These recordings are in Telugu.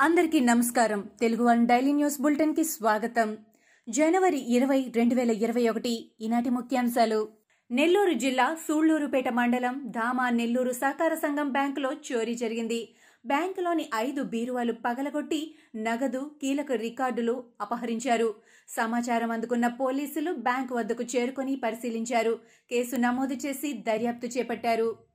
అందరికీ నమస్కారం. తెలుగు వన్ డైలీ న్యూస్ బులెటిన్కి స్వాగతం. జనవరి ఇరవై రెండు వేల ఇరవై ఒకటి ఈనాటి ముఖ్యాంశాలు. నెల్లూరు జిల్లా సూళ్ళూరుపేట మండలం ధామా నెల్లూరు సహకార సంఘం బ్యాంకులో చోరీ జరిగింది. బ్యాంకులోని ఐదు బీరువాలు పగలగొట్టి నగదు కీలక రికార్డులు అపహరించారు. సమాచారం అందుకున్న పోలీసులు బ్యాంకు వద్దకు చేరుకొని పరిశీలించారు. కేసు నమోదు చేసి దర్యాప్తు చేపట్టారు.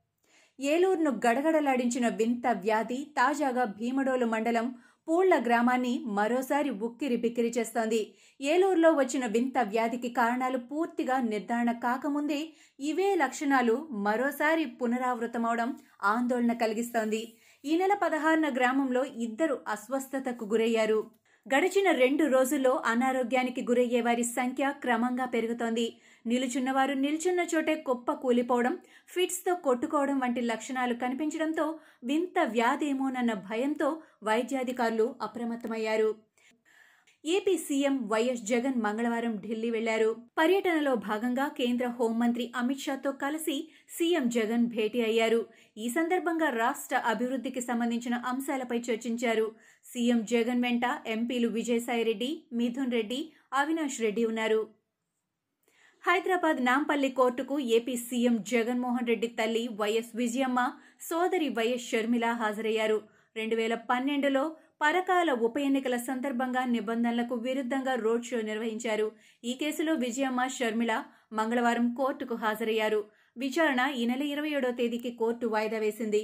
ఏలూరును గడగడలాడించిన వింత వ్యాధి తాజాగా భీమడోలు మండలం పూళ్ళ గ్రామాన్ని మరోసారి ఉక్కిరి బిక్కిరి చేస్తోంది. ఏలూరులో వచ్చిన వింత వ్యాధికి కారణాలు పూర్తిగా నిర్ధారణ కాకముందే ఇవే లక్షణాలు మరోసారి పునరావృతమవడం ఆందోళన కలిగిస్తోంది. ఈ నెల పదహారున గ్రామంలో ఇద్దరు అస్వస్థతకు గురయ్యారు. గడిచిన రెండు రోజుల్లో అనారోగ్యానికి గురయ్యే వారి సంఖ్య క్రమంగా పెరుగుతోంది. నిలుచున్నవారు నిల్చున్న చోటే కుప్ప కూలిపోవడం ఫిట్స్తో కొట్టుకోవడం వంటి లక్షణాలు కనిపించడంతో వింత వ్యాధేమోనన్న భయంతో వైద్యాధికారులు అప్రమత్తమయ్యారు. ఏపీ సీఎం వైఎస్ జగన్ మంగళవారం ఢిల్లీ వెళ్ళారు. పర్యటనలో భాగంగా కేంద్ర హోంమంత్రి అమిత్ షాతో కలిసి సీఎం జగన్ భేటీ అయ్యారు. ఈ సందర్భంగా రాష్ట్ర అభివృద్ధికి సంబంధించిన అంశాలపై చర్చించారు. సీఎం జగన్ వెంట ఎంపీలు విజయసాయిరెడ్డి మిథున్ రెడ్డి అవినాష్ రెడ్డి ఉన్నారు. హైదరాబాద్ నాంపల్లి కోర్టుకు ఏపీ సీఎం జగన్మోహన్ రెడ్డి తల్లి వైఎస్ విజయమ్మ సోదరి వైఎస్ షర్మిల హాజరయ్యారు. రెండు వేల పన్నెండులో పరకాల ఉప ఎన్నికల సందర్భంగా నిబంధనలకు విరుద్ధంగా రోడ్ షో నిర్వహించారు. ఈ కేసులో విజయమ్మ షర్మిల మంగళవారం కోర్టుకు హాజరయ్యారు. విచారణ ఈ నెల ఇరవై ఏడో తేదీకి కోర్టు వాయిదా వేసింది.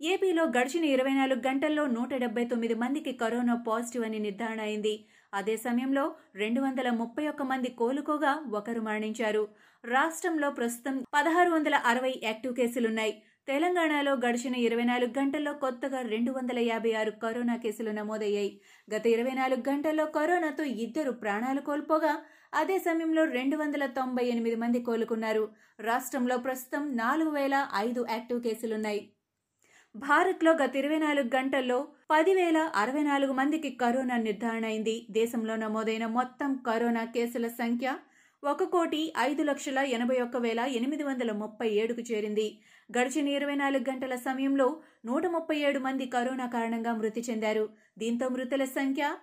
ఏపీలో గడిచిన ఇరవై నాలుగు గంటల్లో నూట డెబ్బై తొమ్మిది మందికి కరోనా పాజిటివ్ అని నిర్ధారణ అయింది. అదే సమయంలో రెండు వందల ముప్పై ఒక్క మంది కోలుకోగా ఒకరు మరణించారు. రాష్ట్రంలో ప్రస్తుతం పదహారు వందల అరవై యాక్టివ్ కేసులున్నాయి. తెలంగాణలో గడిచిన ఇరవై నాలుగు గంటల్లో కొత్తగా రెండు వందల యాభై ఆరు కరోనా కేసులు నమోదయ్యాయి. గత ఇరవై నాలుగు గంటల్లో కరోనాతో ఇద్దరు ప్రాణాలు కోల్పోగా అదే సమయంలో రెండు వందల తొంభై ఎనిమిది మంది కోలుకున్నారు. రాష్ట్రంలో ప్రస్తుతం నాలుగు వేల ఐదు యాక్టివ్ కేసులున్నాయి. భారత్లో గత ఇరవై నాలుగు గంటల్లో పదివేల అరవై నాలుగు మందికి కరోనా నిర్ధారణ అయింది. దేశంలో నమోదైన మొత్తం కరోనా కేసుల సంఖ్య ఒక కోటి ఐదు లక్షల ఎనభై ఒక్క వేల ఎనిమిది వందల ముప్పై ఏడుకు చేరింది. గడిచిన ఇరవై నాలుగు గంటల సమయంలో నూట ముప్పై ఏడు మంది కరోనా కారణంగా మృతి చెందారు. దీంతో మృతుల సంఖ్య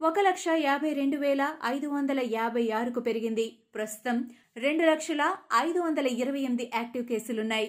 ఒక లక్ష యాభై రెండు వేల ఐదు వందల యాభై ఆరుకు పెరిగింది. ప్రస్తుతం రెండు లక్షల ఐదు వందల ఇరవై ఎనిమిది యాక్టివ్ కేసులున్నాయి.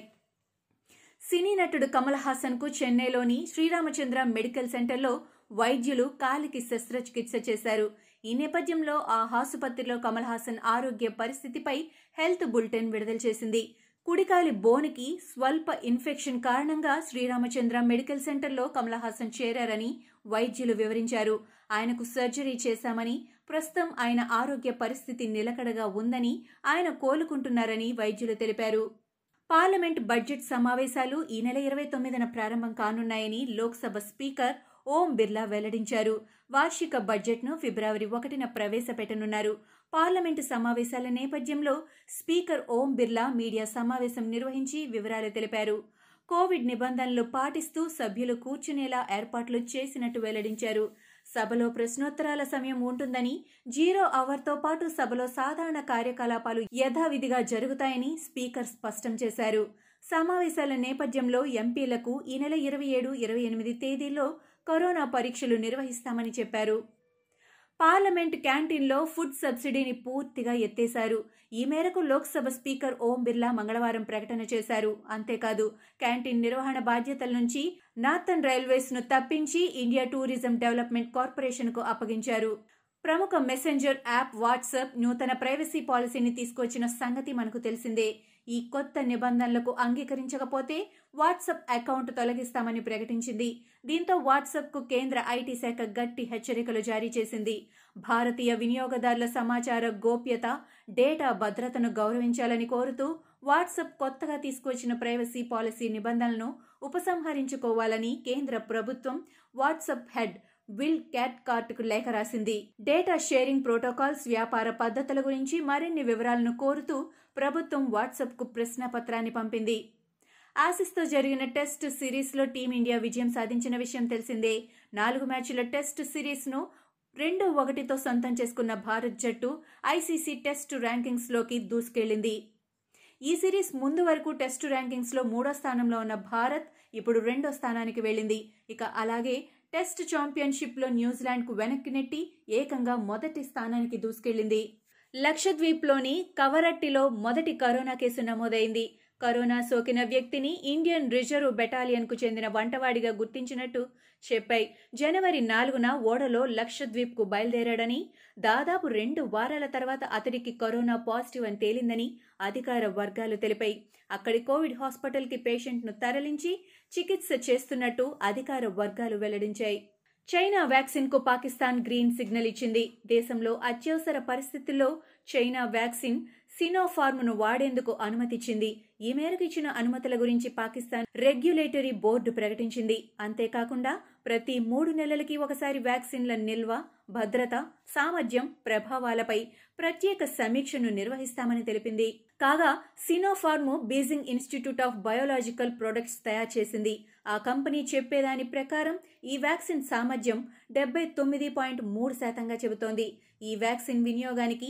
సినీ నటుడు కమల్ హాసన్కు చెన్నైలోని శ్రీరామచంద్ర మెడికల్ సెంటర్లో వైద్యులు కాలికి శస్త్రచికిత్స చేశారు. ఈ నేపథ్యంలో ఆ ఆసుపత్రిలో కమల్ హాసన్ ఆరోగ్య పరిస్థితిపై హెల్త్ బులెటిన్ విడుదల చేసింది. కుడికాలి బోనికి స్వల్ప ఇన్ఫెక్షన్ కారణంగా శ్రీరామచంద్ర మెడికల్ సెంటర్లో కమల్ హాసన్ చేరారని వైద్యులు వివరించారు. ఆయనకు సర్జరీ చేశామని ప్రస్తుతం ఆయన ఆరోగ్య పరిస్థితి నిలకడగా ఉందని ఆయన కోలుకుంటున్నారని వైద్యులు తెలిపారు. పార్లమెంట్ బడ్జెట్ సమావేశాలు ఈ నెల ఇరవై తొమ్మిదిన ప్రారంభం కానున్నాయని లోక్సభ స్పీకర్ ఓం బిర్లా వెల్లడించారు. వార్షిక బడ్జెట్ను ఫిబ్రవరి ఒకటిన ప్రవేశపెట్టనున్నారు. పార్లమెంటు సమావేశాల నేపథ్యంలో స్పీకర్ ఓం బిర్లా మీడియా సమావేశం నిర్వహించి వివరాలు తెలిపారు. కోవిడ్ నిబంధనలు పాటిస్తూ సభ్యులు కూర్చునేలా ఏర్పాట్లు చేసినట్టు వెల్లడించారు. సభలో ప్రశ్నోత్తరాల సమయం ఉంటుందని జీరో అవర్తో పాటు సభలో సాధారణ కార్యకలాపాలు యథావిధిగా జరుగుతాయని స్పీకర్ స్పష్టం చేశారు. సమావేశాల నేపథ్యంలో ఎంపీలకు ఈ నెల ఇరవై ఏడు ఇరవై ఎనిమిది తేదీల్లో కరోనా పరీక్షలు నిర్వహిస్తామని చెప్పారు. పార్లమెంట్ క్యాంటీన్లో ఫుడ్ సబ్సిడీని పూర్తిగా ఎత్తేశారు. ఈ మేరకు లోక్సభ స్పీకర్ ఓం బిర్లా మంగళవారం ప్రకటన చేశారు. అంతేకాదు క్యాంటీన్ నిర్వహణ బాధ్యతల నుంచి నార్థన్ రైల్వేస్ను తప్పించి ఇండియా టూరిజం డెవలప్మెంట్ కార్పొరేషన్కు అప్పగించారు. ప్రముఖ మెసెంజర్ యాప్ వాట్సాప్ నూతన ప్రైవసీ పాలసీని తీసుకొచ్చిన సంగతి మనకు తెలిసిందే. ఈ కొత్త నిబంధనలకు అంగీకరించకపోతే వాట్సాప్ అకౌంట్ తొలగిస్తామని ప్రకటించింది. దీంతో వాట్సాప్కు కేంద్ర ఐటీ శాఖ గట్టి హెచ్చరికలు జారీ చేసింది. భారతీయ వినియోగదారుల సమాచార గోప్యత డేటా భద్రతను గౌరవించాలని కోరుతూ వాట్సప్ కొత్తగా తీసుకొచ్చిన ప్రైవసీ పాలసీ నిబంధనలను ఉపసంహరించుకోవాలని కేంద్ర ప్రభుత్వం వాట్సాప్ హెడ్ విల్ క్యాట్ కార్టుకు లేఖ రాసింది. డేటా షేరింగ్ ప్రోటోకాల్స్ వ్యాపార పద్ధతుల గురించి మరిన్ని వివరాలను కోరుతూ ప్రభుత్వం వాట్సాప్కు ప్రశ్నపత్రాన్ని పంపింది. ఆసిస్తో జరిగిన టెస్ట్ సిరీస్లో టీమిండియా విజయం సాధించిన విషయం తెలిసిందే. నాలుగు మ్యాచ్ల టెస్ట్ సిరీస్ను రెండు ఒకటితో సొంతం చేసుకున్న భారత్ జట్టు ఐసీసీ టెస్ట్ ర్యాంకింగ్స్లోకి దూసుకెళ్ళింది ఈ సిరీస్ ముందు వరకు టెస్ట్ ర్యాంకింగ్స్లో మూడో స్థానంలో ఉన్న భారత్ ఇప్పుడు రెండో స్థానానికి వెళ్ళింది. ఇక అలాగే టెస్ట్ ఛాంపియన్షిప్లో న్యూజిలాండ్కు వెనక్కి నెట్టి ఏకంగా మొదటి స్థానానికి దూసుకెళ్ళింది లక్షద్వీప్లోని కవరట్టిలో మొదటి కరోనా కేసు నమోదైంది. కరోనా సోకిన వ్యక్తిని ఇండియన్ రిజర్వ్ బెటాలియన్కు చెందిన వంటవాడిగా గుర్తించినట్టు చెప్పాయి. జనవరి నాలుగున ఓడలో లక్షద్వీప్కు బయలుదేరాడని దాదాపు రెండు వారాల తర్వాత అతడికి కరోనా పాజిటివ్ అని తేలిందని అధికార వర్గాలు తెలిపాయి. అక్కడి కోవిడ్ హాస్పిటల్కి పేషెంట్ను తరలించి చికిత్స చేస్తున్నట్టు అధికార వర్గాలు వెల్లడించాయి. చైనా వ్యాక్సిన్కు పాకిస్తాన్ గ్రీన్ సిగ్నల్ ఇచ్చింది. దేశంలో అత్యవసర పరిస్థితుల్లో చైనా వ్యాక్సిన్ సినోఫార్మ్ను వాడేందుకు అనుమతిచ్చింది. ఈ మేరకు ఇచ్చిన అనుమతుల గురించి పాకిస్తాన్ రెగ్యులేటరీ బోర్డు ప్రకటించింది. అంతేకాకుండా ప్రతి మూడు నెలలకి ఒకసారి వ్యాక్సిన్ల నిల్వ భద్రత సామర్థ్యం ప్రభావాలపై ప్రత్యేక సమీక్షను నిర్వహిస్తామని తెలిపింది. కాగా Sinopharm Beijing institute of biological products తయారు చేసింది. ఆ కంపెనీ చెప్పేదాని ప్రకారం ఈ వ్యాక్సిన్ సామర్థ్యం డెబ్బై తొమ్మిది పాయింట్ మూడు శాతంగా చెబుతోంది. ఈ వ్యాక్సిన్ వినియోగానికి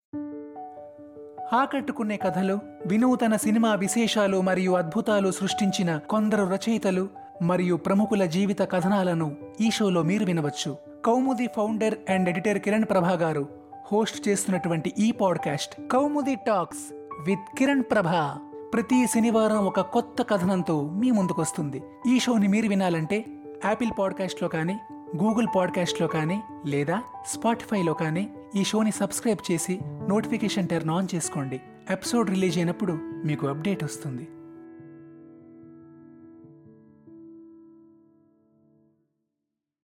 ఆకట్టుకునే కథలు వినూతన సినిమా విశేషాలు మరియు అద్భుతాలు సృష్టించిన కొందరు రచయితలు మరియు ప్రముఖుల జీవిత కథనాలను ఈ షోలో మీరు వినవచ్చు. Koumudi founder and editor Kiran Prabha garu host చేస్తున్నటువంటి ఈ podcast Koumudi talks with Kiran Prabha. ప్రతి శనివారం ఒక కొత్త కథనంతో మీ ముందుకొస్తుంది. ఈ షోని మీరు వినాలంటే యాపిల్ పాడ్కాస్ట్లో కానీ గూగుల్ పాడ్కాస్ట్లో కానీ లేదా స్పాటిఫైలో కానీ ఈ షోని సబ్స్క్రైబ్ చేసి నోటిఫికేషన్ టర్న్ ఆన్ చేసుకోండి. ఎపిసోడ్ రిలీజ్ అయినప్పుడు మీకు అప్డేట్ వస్తుంది.